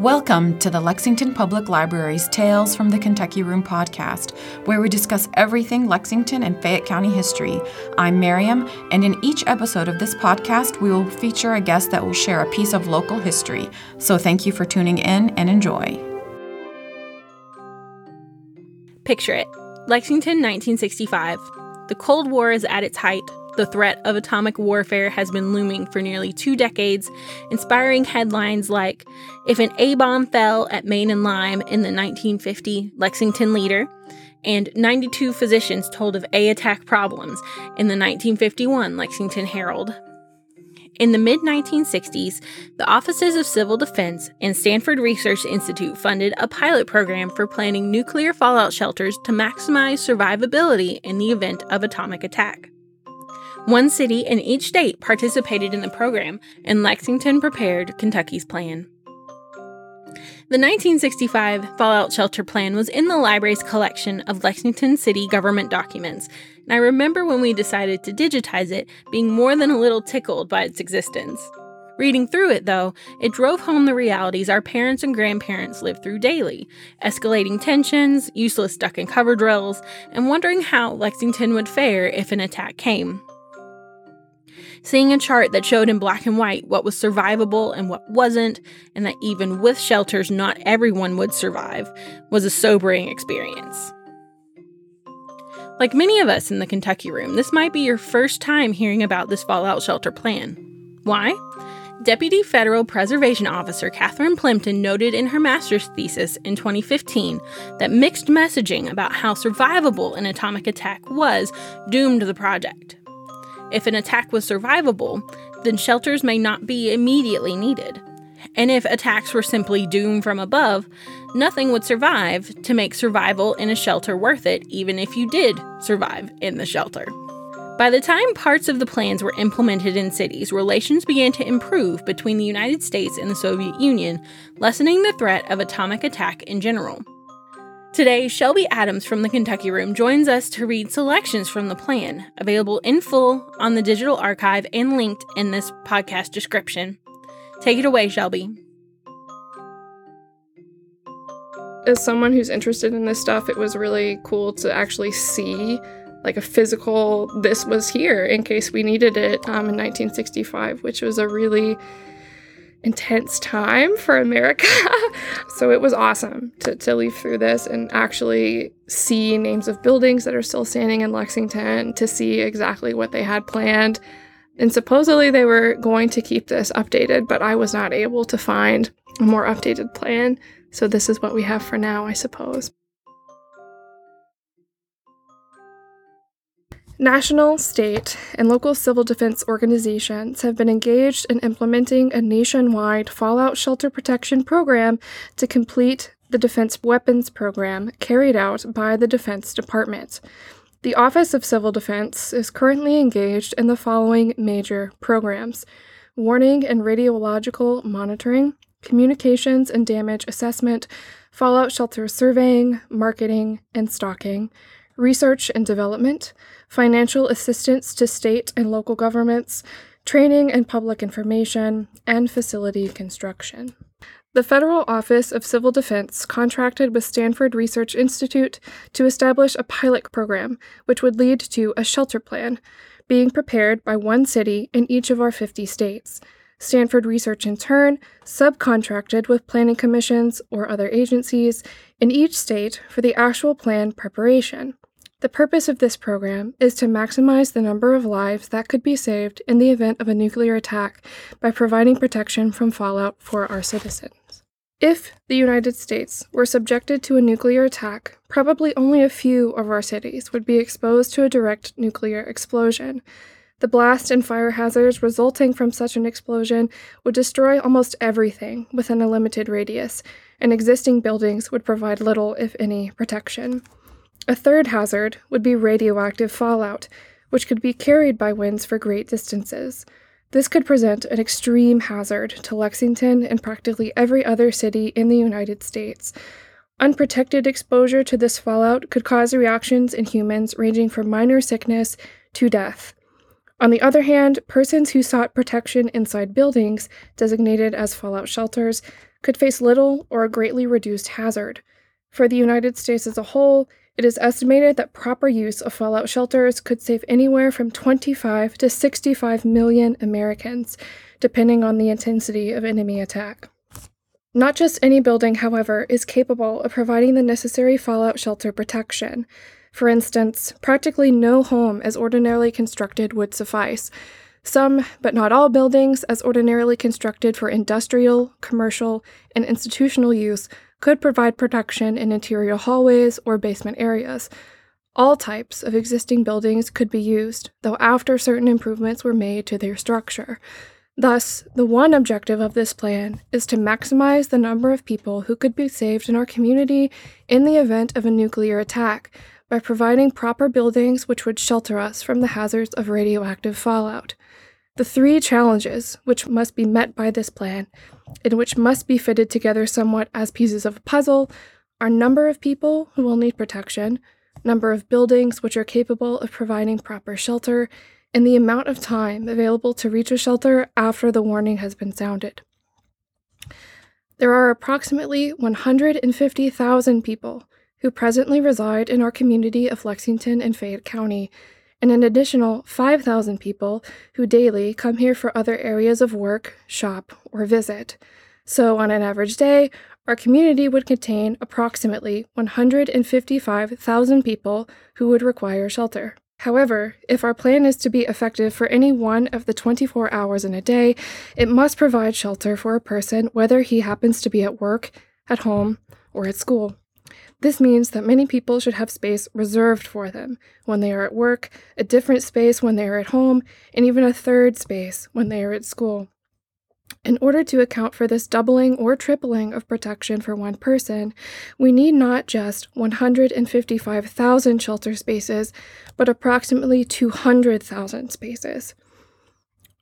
Welcome to the Lexington Public Library's Tales from the Kentucky Room podcast, where we discuss everything Lexington and Fayette County history. I'm Miriam, and in each episode of this podcast, we will feature a guest that will share a piece of local history. So thank you for tuning in and enjoy. Picture it Lexington, 1965. The Cold War is at its height. The threat of atomic warfare has been looming for nearly two decades, inspiring headlines like If an A bomb fell at Main and Lime in the 1950 Lexington Leader, and 92 physicians told of A attack problems in the 1951 Lexington Herald. In the mid 1960s, the Offices of Civil Defense and Stanford Research Institute funded a pilot program for planning nuclear fallout shelters to maximize survivability in the event of atomic attack. One city in each state participated in the program, and Lexington prepared Kentucky's plan. The 1965 Fallout Shelter Plan was in the library's collection of Lexington City government documents, and I remember when we decided to digitize it being more than a little tickled by its existence. Reading through it, though, it drove home the realities our parents and grandparents lived through daily escalating tensions, useless duck and cover drills, and wondering how Lexington would fare if an attack came. Seeing a chart that showed in black and white what was survivable and what wasn't, and that even with shelters, not everyone would survive, was a sobering experience. Like many of us in the Kentucky room, this might be your first time hearing about this fallout shelter plan. Why? Deputy Federal Preservation Officer Catherine Plimpton noted in her master's thesis in 2015 that mixed messaging about how survivable an atomic attack was doomed the project. If an attack was survivable, then shelters may not be immediately needed. And if attacks were simply doomed from above, nothing would survive to make survival in a shelter worth it, even if you did survive in the shelter. By the time parts of the plans were implemented in cities, relations began to improve between the United States and the Soviet Union, lessening the threat of atomic attack in general. Today, Shelby Adams from the Kentucky Room joins us to read selections from the plan, available in full on the digital archive and linked in this podcast description. Take it away, Shelby. As someone who's interested in this stuff, it was really cool to actually see like a physical this was here in case we needed it um, in 1965, which was a really intense time for America. so it was awesome to, to leaf through this and actually see names of buildings that are still standing in Lexington, to see exactly what they had planned. And supposedly they were going to keep this updated, but I was not able to find a more updated plan. So this is what we have for now, I suppose. National, state, and local civil defense organizations have been engaged in implementing a nationwide fallout shelter protection program to complete the Defense Weapons Program carried out by the Defense Department. The Office of Civil Defense is currently engaged in the following major programs warning and radiological monitoring, communications and damage assessment, fallout shelter surveying, marketing, and stocking research and development, financial assistance to state and local governments, training and public information, and facility construction. The Federal Office of Civil Defense contracted with Stanford Research Institute to establish a pilot program which would lead to a shelter plan being prepared by one city in each of our 50 states. Stanford Research, in turn, subcontracted with planning commissions or other agencies in each state for the actual plan preparation. The purpose of this program is to maximize the number of lives that could be saved in the event of a nuclear attack by providing protection from fallout for our citizens. If the United States were subjected to a nuclear attack, probably only a few of our cities would be exposed to a direct nuclear explosion. The blast and fire hazards resulting from such an explosion would destroy almost everything within a limited radius, and existing buildings would provide little, if any, protection. A third hazard would be radioactive fallout, which could be carried by winds for great distances. This could present an extreme hazard to Lexington and practically every other city in the United States. Unprotected exposure to this fallout could cause reactions in humans ranging from minor sickness to death. On the other hand, persons who sought protection inside buildings, designated as fallout shelters, could face little or a greatly reduced hazard. For the United States as a whole, it is estimated that proper use of fallout shelters could save anywhere from 25 to 65 million Americans, depending on the intensity of enemy attack. Not just any building, however, is capable of providing the necessary fallout shelter protection. For instance, practically no home as ordinarily constructed would suffice. Some, but not all buildings, as ordinarily constructed for industrial, commercial, and institutional use, could provide protection in interior hallways or basement areas. All types of existing buildings could be used, though after certain improvements were made to their structure. Thus, the one objective of this plan is to maximize the number of people who could be saved in our community in the event of a nuclear attack by providing proper buildings which would shelter us from the hazards of radioactive fallout. The three challenges which must be met by this plan, and which must be fitted together somewhat as pieces of a puzzle, are number of people who will need protection, number of buildings which are capable of providing proper shelter, and the amount of time available to reach a shelter after the warning has been sounded. There are approximately 150,000 people who presently reside in our community of Lexington and Fayette County and an additional 5,000 people who daily come here for other areas of work, shop, or visit. So, on an average day, our community would contain approximately 155,000 people who would require shelter. However, if our plan is to be effective for any one of the 24 hours in a day, it must provide shelter for a person whether he happens to be at work, at home, or at school. This means that many people should have space reserved for them when they are at work, a different space when they are at home, and even a third space when they are at school. In order to account for this doubling or tripling of protection for one person, we need not just 155,000 shelter spaces, but approximately 200,000 spaces.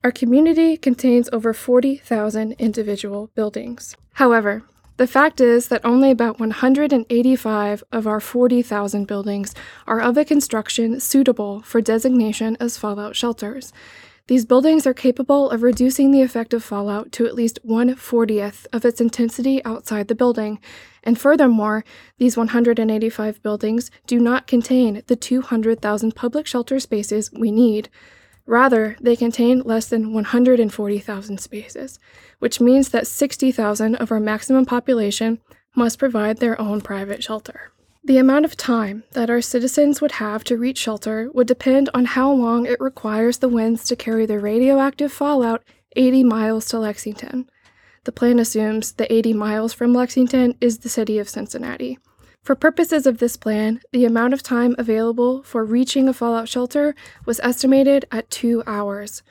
Our community contains over 40,000 individual buildings. However, the fact is that only about 185 of our 40,000 buildings are of a construction suitable for designation as fallout shelters. These buildings are capable of reducing the effect of fallout to at least 140th of its intensity outside the building, and furthermore, these 185 buildings do not contain the 200,000 public shelter spaces we need. Rather, they contain less than 140,000 spaces, which means that 60,000 of our maximum population must provide their own private shelter. The amount of time that our citizens would have to reach shelter would depend on how long it requires the winds to carry the radioactive fallout 80 miles to Lexington. The plan assumes the 80 miles from Lexington is the city of Cincinnati. For purposes of this plan, the amount of time available for reaching a fallout shelter was estimated at two hours.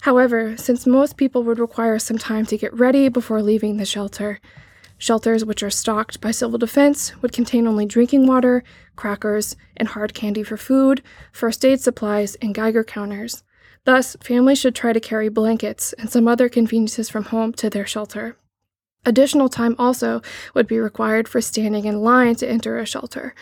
However, since most people would require some time to get ready before leaving the shelter, shelters which are stocked by civil defense would contain only drinking water, crackers, and hard candy for food, first aid supplies, and Geiger counters. Thus, families should try to carry blankets and some other conveniences from home to their shelter. Additional time also would be required for standing in line to enter a shelter.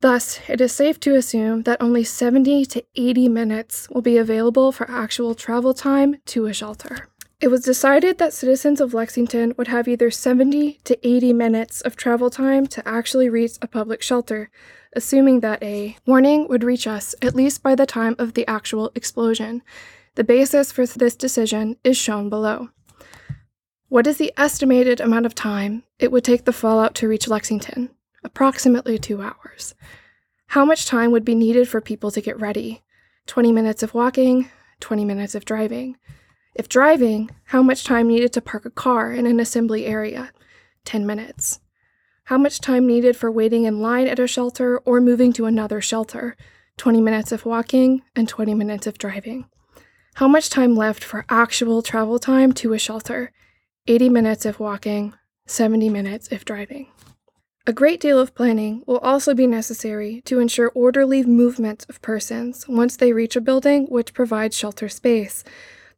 Thus, it is safe to assume that only 70 to 80 minutes will be available for actual travel time to a shelter. It was decided that citizens of Lexington would have either 70 to 80 minutes of travel time to actually reach a public shelter, assuming that a warning would reach us at least by the time of the actual explosion. The basis for this decision is shown below. What is the estimated amount of time it would take the fallout to reach Lexington? Approximately two hours. How much time would be needed for people to get ready? 20 minutes of walking, 20 minutes of driving. If driving, how much time needed to park a car in an assembly area? 10 minutes. How much time needed for waiting in line at a shelter or moving to another shelter? 20 minutes of walking and 20 minutes of driving. How much time left for actual travel time to a shelter? 80 minutes if walking, 70 minutes if driving. A great deal of planning will also be necessary to ensure orderly movement of persons once they reach a building which provides shelter space.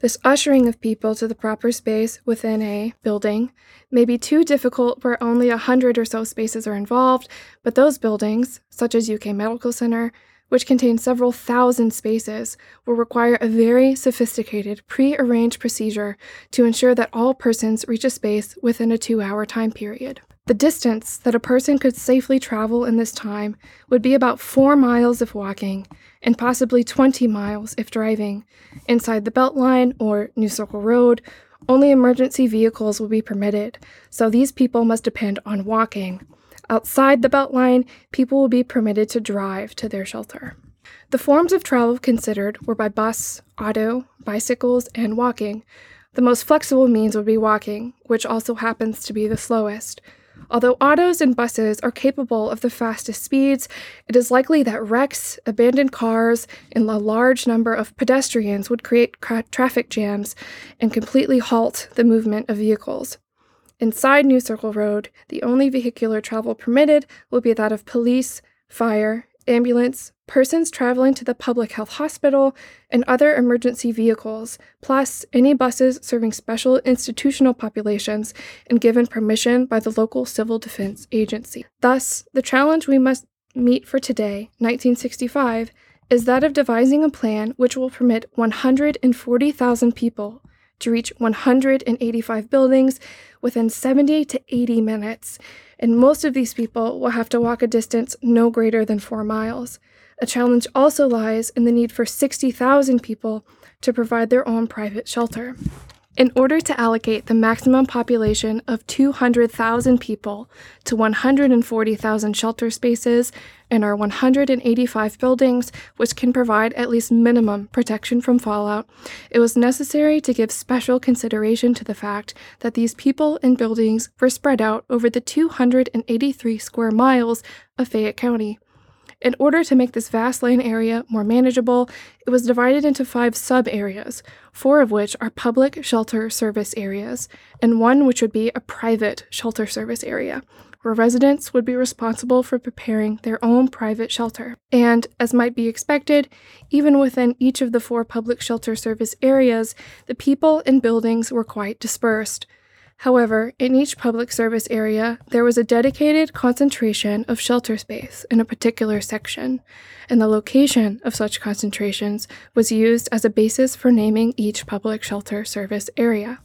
This ushering of people to the proper space within a building may be too difficult where only a hundred or so spaces are involved, but those buildings, such as UK Medical Center, which contains several thousand spaces, will require a very sophisticated, pre arranged procedure to ensure that all persons reach a space within a two hour time period. The distance that a person could safely travel in this time would be about four miles if walking, and possibly 20 miles if driving. Inside the Beltline or New Circle Road, only emergency vehicles will be permitted, so these people must depend on walking. Outside the Beltline, people will be permitted to drive to their shelter. The forms of travel considered were by bus, auto, bicycles, and walking. The most flexible means would be walking, which also happens to be the slowest. Although autos and buses are capable of the fastest speeds, it is likely that wrecks, abandoned cars, and a large number of pedestrians would create tra- traffic jams and completely halt the movement of vehicles. Inside New Circle Road, the only vehicular travel permitted will be that of police, fire, ambulance, persons traveling to the public health hospital, and other emergency vehicles, plus any buses serving special institutional populations and given permission by the local civil defense agency. Thus, the challenge we must meet for today, 1965, is that of devising a plan which will permit 140,000 people to reach 185 buildings within 70 to 80 minutes, and most of these people will have to walk a distance no greater than four miles. A challenge also lies in the need for 60,000 people to provide their own private shelter. In order to allocate the maximum population of 200,000 people to 140,000 shelter spaces in our 185 buildings, which can provide at least minimum protection from fallout, it was necessary to give special consideration to the fact that these people and buildings were spread out over the 283 square miles of Fayette County. In order to make this vast land area more manageable, it was divided into five sub areas, four of which are public shelter service areas, and one which would be a private shelter service area, where residents would be responsible for preparing their own private shelter. And, as might be expected, even within each of the four public shelter service areas, the people and buildings were quite dispersed. However, in each public service area, there was a dedicated concentration of shelter space in a particular section, and the location of such concentrations was used as a basis for naming each public shelter service area.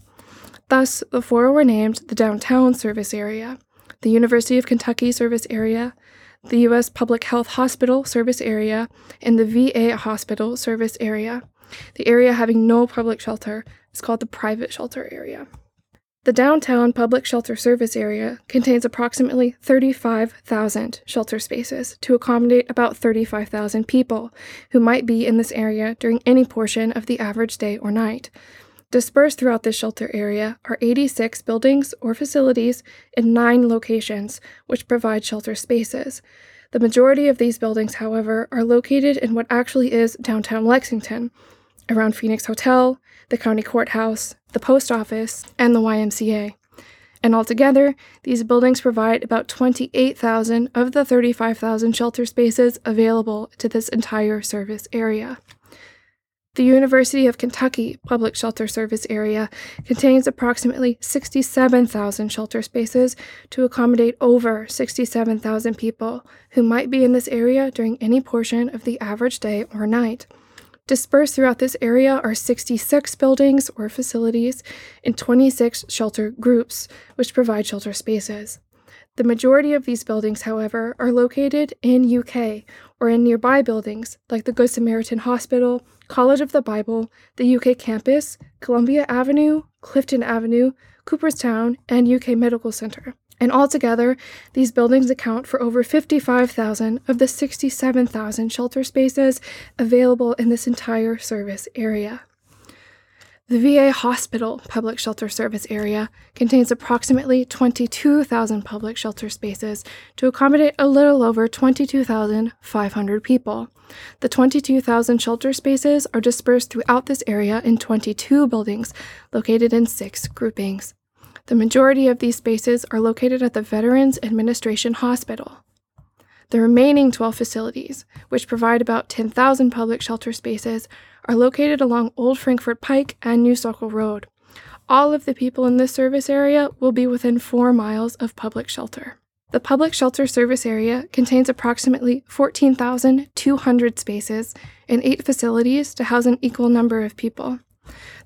Thus, the four were named the Downtown Service Area, the University of Kentucky Service Area, the U.S. Public Health Hospital Service Area, and the VA Hospital Service Area. The area having no public shelter is called the Private Shelter Area. The downtown public shelter service area contains approximately 35,000 shelter spaces to accommodate about 35,000 people who might be in this area during any portion of the average day or night. Dispersed throughout this shelter area are 86 buildings or facilities in nine locations which provide shelter spaces. The majority of these buildings, however, are located in what actually is downtown Lexington, around Phoenix Hotel, the county courthouse, the post office, and the YMCA. And altogether, these buildings provide about 28,000 of the 35,000 shelter spaces available to this entire service area. The University of Kentucky Public Shelter Service Area contains approximately 67,000 shelter spaces to accommodate over 67,000 people who might be in this area during any portion of the average day or night. Dispersed throughout this area are 66 buildings or facilities and 26 shelter groups, which provide shelter spaces. The majority of these buildings, however, are located in UK or in nearby buildings like the Good Samaritan Hospital, College of the Bible, the UK campus, Columbia Avenue, Clifton Avenue, Cooperstown, and UK Medical Center. And altogether, these buildings account for over 55,000 of the 67,000 shelter spaces available in this entire service area. The VA Hospital Public Shelter Service Area contains approximately 22,000 public shelter spaces to accommodate a little over 22,500 people. The 22,000 shelter spaces are dispersed throughout this area in 22 buildings located in six groupings. The majority of these spaces are located at the Veterans Administration Hospital. The remaining 12 facilities, which provide about 10,000 public shelter spaces, are located along Old Frankfort Pike and New Circle Road. All of the people in this service area will be within four miles of public shelter. The Public Shelter Service Area contains approximately 14,200 spaces and eight facilities to house an equal number of people.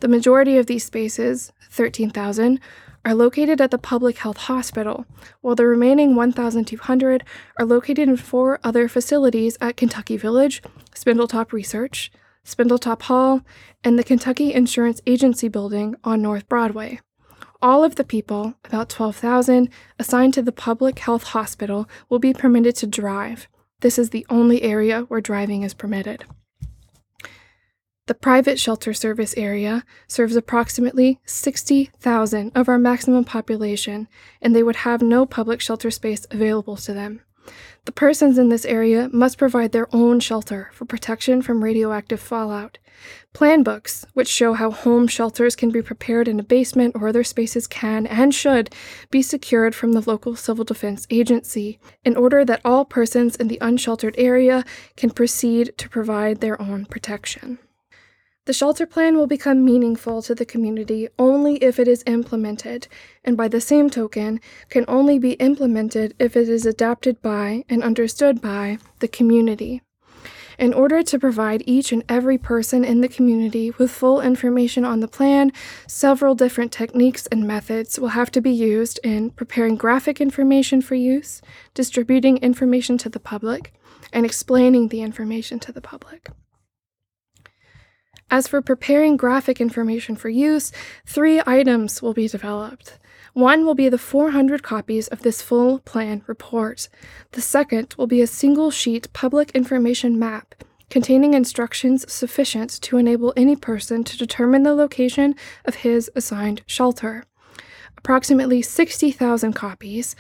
The majority of these spaces, 13,000, are located at the Public Health Hospital, while the remaining 1,200 are located in four other facilities at Kentucky Village, Spindletop Research, Spindletop Hall, and the Kentucky Insurance Agency building on North Broadway all of the people, about 12,000, assigned to the public health hospital will be permitted to drive. This is the only area where driving is permitted. The private shelter service area serves approximately 60,000 of our maximum population, and they would have no public shelter space available to them. The persons in this area must provide their own shelter for protection from radioactive fallout. Plan books, which show how home shelters can be prepared in a basement or other spaces, can and should be secured from the local civil defense agency in order that all persons in the unsheltered area can proceed to provide their own protection. The shelter plan will become meaningful to the community only if it is implemented, and by the same token, can only be implemented if it is adapted by and understood by the community. In order to provide each and every person in the community with full information on the plan, several different techniques and methods will have to be used in preparing graphic information for use, distributing information to the public, and explaining the information to the public. As for preparing graphic information for use, three items will be developed. One will be the 400 copies of this full plan report. The second will be a single sheet public information map containing instructions sufficient to enable any person to determine the location of his assigned shelter. Approximately 60,000 copies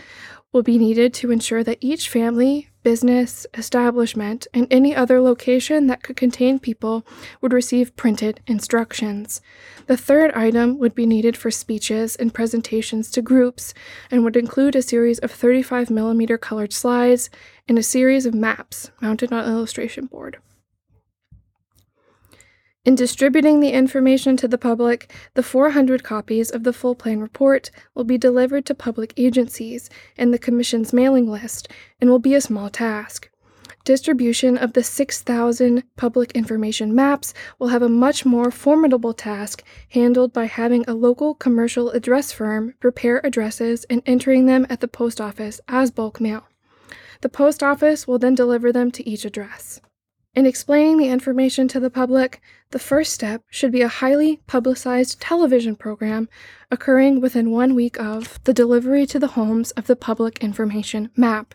will be needed to ensure that each family business, establishment, and any other location that could contain people would receive printed instructions. The third item would be needed for speeches and presentations to groups and would include a series of 35 millimeter colored slides and a series of maps mounted on an illustration board. In distributing the information to the public, the 400 copies of the full plan report will be delivered to public agencies and the Commission's mailing list and will be a small task. Distribution of the 6,000 public information maps will have a much more formidable task handled by having a local commercial address firm prepare addresses and entering them at the post office as bulk mail. The post office will then deliver them to each address. In explaining the information to the public, the first step should be a highly publicized television program occurring within one week of the delivery to the homes of the public information map.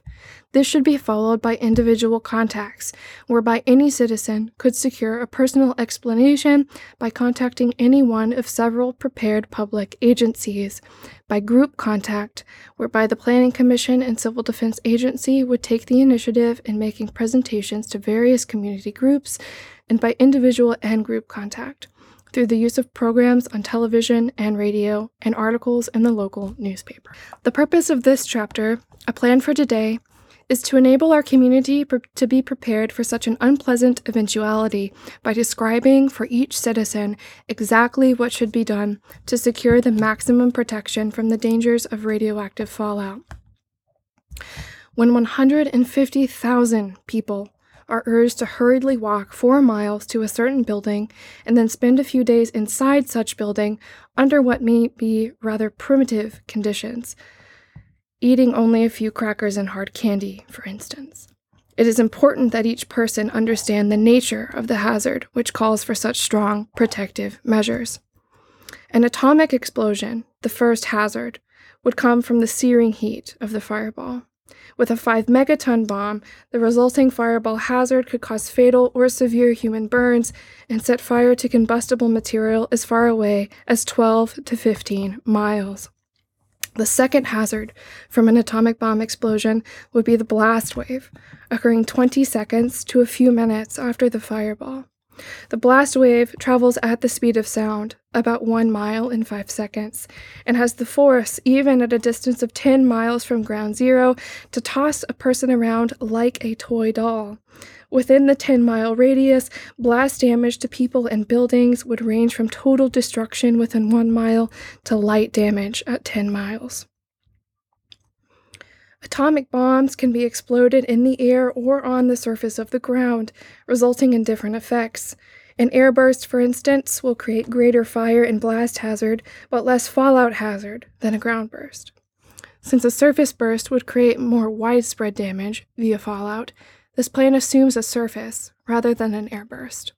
This should be followed by individual contacts, whereby any citizen could secure a personal explanation by contacting any one of several prepared public agencies, by group contact, whereby the Planning Commission and Civil Defense Agency would take the initiative in making presentations to various community groups, and by individual and group contact through the use of programs on television and radio and articles in the local newspaper. The purpose of this chapter, A Plan for Today, is to enable our community pre- to be prepared for such an unpleasant eventuality by describing for each citizen exactly what should be done to secure the maximum protection from the dangers of radioactive fallout. When 150,000 people are urged to hurriedly walk four miles to a certain building and then spend a few days inside such building under what may be rather primitive conditions, eating only a few crackers and hard candy, for instance. It is important that each person understand the nature of the hazard which calls for such strong protective measures. An atomic explosion, the first hazard, would come from the searing heat of the fireball. With a 5 megaton bomb, the resulting fireball hazard could cause fatal or severe human burns and set fire to combustible material as far away as 12 to 15 miles. The second hazard from an atomic bomb explosion would be the blast wave, occurring 20 seconds to a few minutes after the fireball. The blast wave travels at the speed of sound, about one mile in five seconds, and has the force, even at a distance of 10 miles from ground zero, to toss a person around like a toy doll. Within the 10 mile radius, blast damage to people and buildings would range from total destruction within one mile to light damage at 10 miles. Atomic bombs can be exploded in the air or on the surface of the ground, resulting in different effects. An airburst, for instance, will create greater fire and blast hazard, but less fallout hazard than a ground burst. Since a surface burst would create more widespread damage via fallout, this plan assumes a surface rather than an airburst.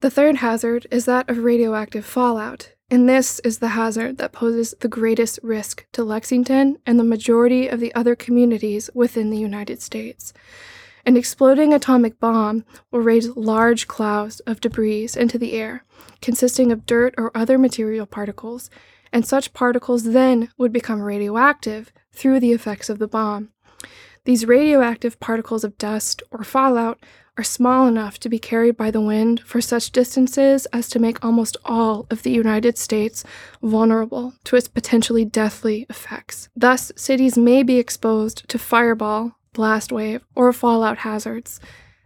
The third hazard is that of radioactive fallout, and this is the hazard that poses the greatest risk to Lexington and the majority of the other communities within the United States. An exploding atomic bomb will raise large clouds of debris into the air, consisting of dirt or other material particles, and such particles then would become radioactive through the effects of the bomb. These radioactive particles of dust or fallout are small enough to be carried by the wind for such distances as to make almost all of the United States vulnerable to its potentially deathly effects. Thus, cities may be exposed to fireball, blast wave, or fallout hazards.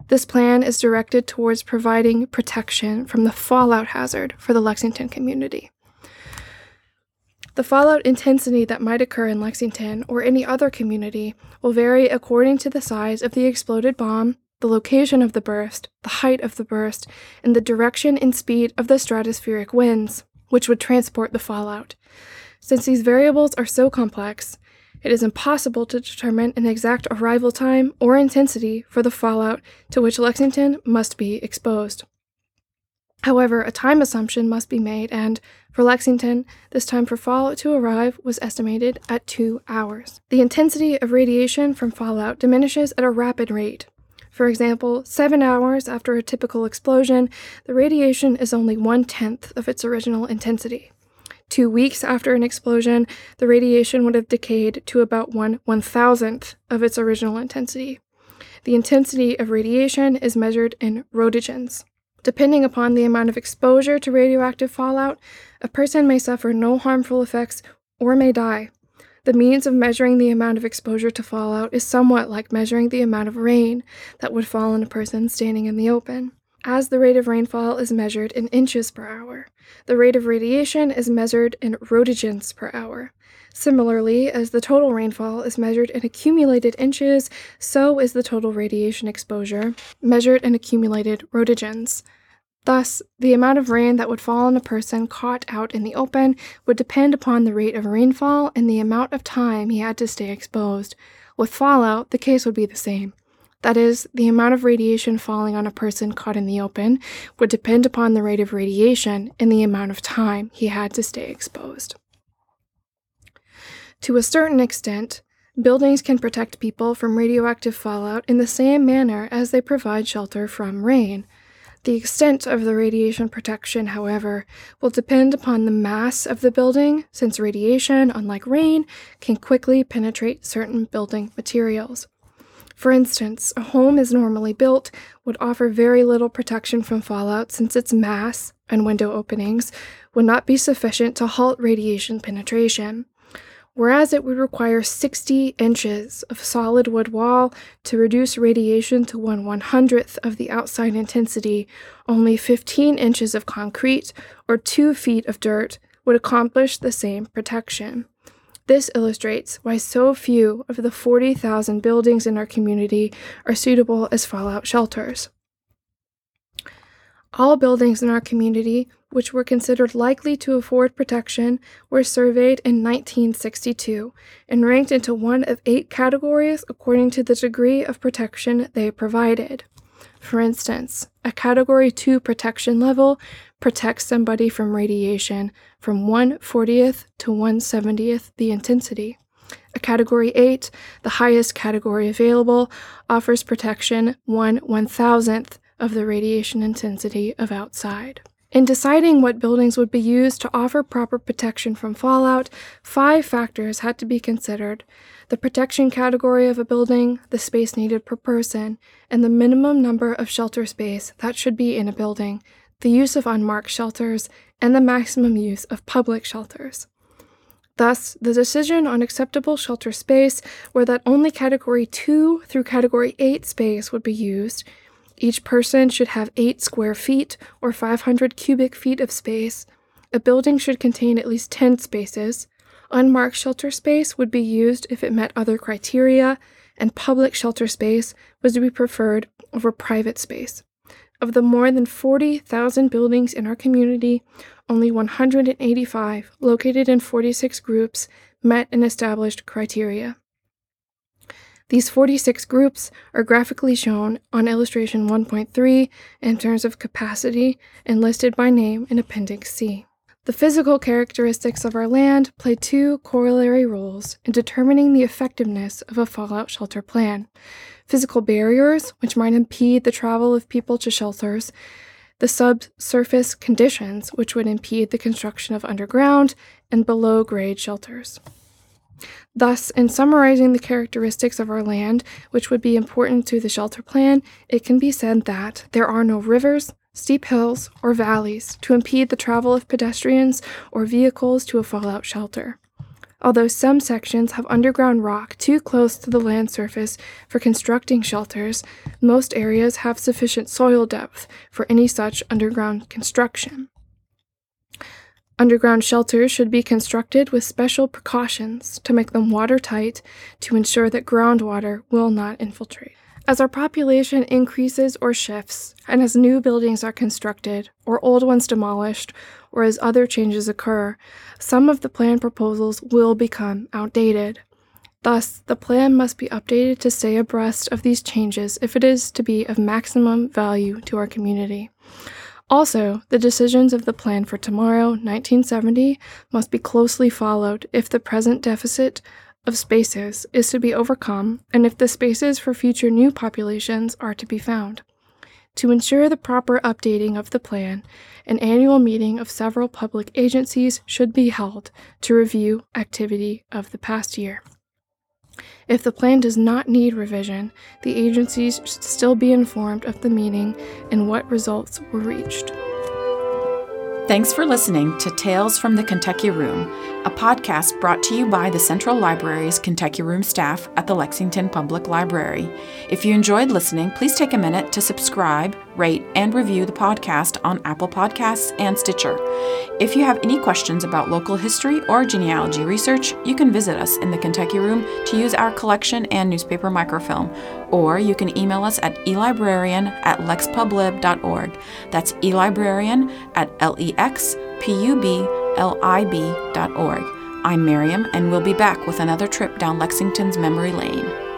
This plan is directed towards providing protection from the fallout hazard for the Lexington community. The fallout intensity that might occur in Lexington or any other community will vary according to the size of the exploded bomb, the location of the burst, the height of the burst, and the direction and speed of the stratospheric winds, which would transport the fallout. Since these variables are so complex, it is impossible to determine an exact arrival time or intensity for the fallout to which Lexington must be exposed. However, a time assumption must be made, and for Lexington, this time for fallout to arrive was estimated at two hours. The intensity of radiation from fallout diminishes at a rapid rate, for example, seven hours after a typical explosion, the radiation is only one tenth of its original intensity. Two weeks after an explosion, the radiation would have decayed to about one one thousandth of its original intensity. The intensity of radiation is measured in roentgens. Depending upon the amount of exposure to radioactive fallout, a person may suffer no harmful effects or may die. The means of measuring the amount of exposure to fallout is somewhat like measuring the amount of rain that would fall on a person standing in the open. As the rate of rainfall is measured in inches per hour, the rate of radiation is measured in roentgens per hour. Similarly, as the total rainfall is measured in accumulated inches, so is the total radiation exposure measured in accumulated roentgens. Thus, the amount of rain that would fall on a person caught out in the open would depend upon the rate of rainfall and the amount of time he had to stay exposed. With fallout, the case would be the same. That is, the amount of radiation falling on a person caught in the open would depend upon the rate of radiation and the amount of time he had to stay exposed. To a certain extent, buildings can protect people from radioactive fallout in the same manner as they provide shelter from rain. The extent of the radiation protection, however, will depend upon the mass of the building, since radiation, unlike rain, can quickly penetrate certain building materials. For instance, a home as normally built would offer very little protection from fallout since its mass and window openings would not be sufficient to halt radiation penetration whereas it would require 60 inches of solid wood wall to reduce radiation to one one hundredth of the outside intensity, only 15 inches of concrete or 2 feet of dirt would accomplish the same protection. This illustrates why so few of the 40,000 buildings in our community are suitable as fallout shelters. All buildings in our community which were considered likely to afford protection, were surveyed in 1962 and ranked into one of eight categories according to the degree of protection they provided. For instance, a Category 2 protection level protects somebody from radiation from 1 40th to 1 70th the intensity. A Category 8, the highest category available, offers protection 1 1000th of the radiation intensity of outside. In deciding what buildings would be used to offer proper protection from fallout, five factors had to be considered the protection category of a building, the space needed per person, and the minimum number of shelter space that should be in a building, the use of unmarked shelters, and the maximum use of public shelters. Thus, the decision on acceptable shelter space where that only Category 2 through Category 8 space would be used, each person should have 8 square feet or 500 cubic feet of space. A building should contain at least 10 spaces. Unmarked shelter space would be used if it met other criteria, and public shelter space was to be preferred over private space. Of the more than 40,000 buildings in our community, only 185, located in 46 groups, met an established criteria. These 46 groups are graphically shown on illustration 1.3 in terms of capacity and listed by name in Appendix C. The physical characteristics of our land play two corollary roles in determining the effectiveness of a fallout shelter plan physical barriers, which might impede the travel of people to shelters, the subsurface conditions, which would impede the construction of underground and below grade shelters. Thus, in summarizing the characteristics of our land, which would be important to the shelter plan, it can be said that there are no rivers, steep hills, or valleys to impede the travel of pedestrians or vehicles to a fallout shelter. Although some sections have underground rock too close to the land surface for constructing shelters, most areas have sufficient soil depth for any such underground construction. Underground shelters should be constructed with special precautions to make them watertight to ensure that groundwater will not infiltrate. As our population increases or shifts, and as new buildings are constructed, or old ones demolished, or as other changes occur, some of the plan proposals will become outdated. Thus, the plan must be updated to stay abreast of these changes if it is to be of maximum value to our community. Also, the decisions of the Plan for Tomorrow 1970 must be closely followed if the present deficit of spaces is to be overcome and if the spaces for future new populations are to be found. To ensure the proper updating of the plan, an annual meeting of several public agencies should be held to review activity of the past year. If the plan does not need revision, the agencies should still be informed of the meeting and what results were reached. Thanks for listening to Tales from the Kentucky Room, a podcast brought to you by the Central Library's Kentucky Room staff at the Lexington Public Library. If you enjoyed listening, please take a minute to subscribe, rate, and review the podcast on Apple Podcasts and Stitcher. If you have any questions about local history or genealogy research, you can visit us in the Kentucky Room to use our collection and newspaper microfilm, or you can email us at elibrarian at lexpublib.org. That's elibrarian at lexpublib.org. I'm Miriam, and we'll be back with another trip down Lexington's memory lane.